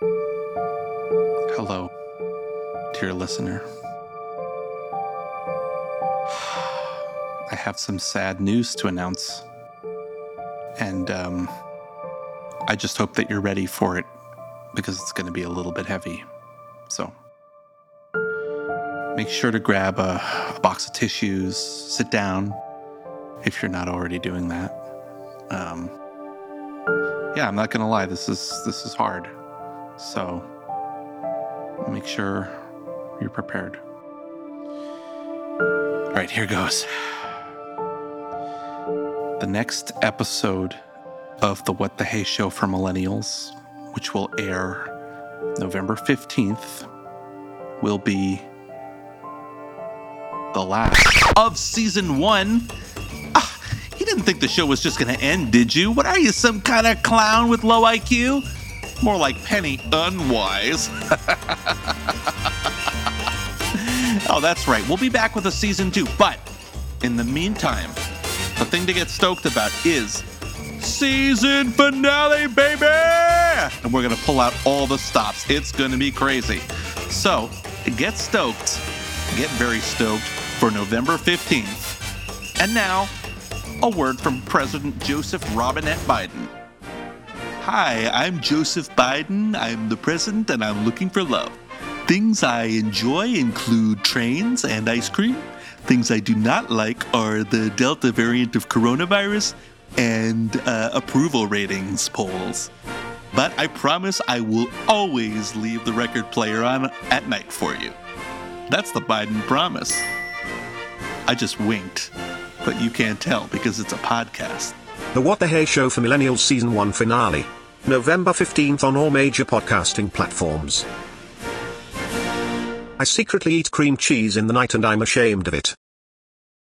Hello, dear listener. I have some sad news to announce. And um, I just hope that you're ready for it because it's going to be a little bit heavy. So make sure to grab a, a box of tissues, sit down if you're not already doing that. Um, yeah, I'm not gonna lie. This is this is hard. So make sure you're prepared. All right, here goes. The next episode of the What the Hey Show for Millennials, which will air November 15th, will be the last of season one. Ah, you didn't think the show was just going to end, did you? What are you, some kind of clown with low IQ? More like Penny Unwise. oh, that's right. We'll be back with a season two. But in the meantime, the thing to get stoked about is season finale, baby! And we're gonna pull out all the stops. It's gonna be crazy. So get stoked, get very stoked for November 15th. And now, a word from President Joseph Robinette Biden. Hi, I'm Joseph Biden. I'm the president and I'm looking for love. Things I enjoy include trains and ice cream. Things I do not like are the Delta variant of coronavirus and uh, approval ratings polls. But I promise I will always leave the record player on at night for you. That's the Biden promise. I just winked, but you can't tell because it's a podcast. The What the Hey Show for Millennials Season 1 finale. November 15th on all major podcasting platforms. I secretly eat cream cheese in the night and I'm ashamed of it.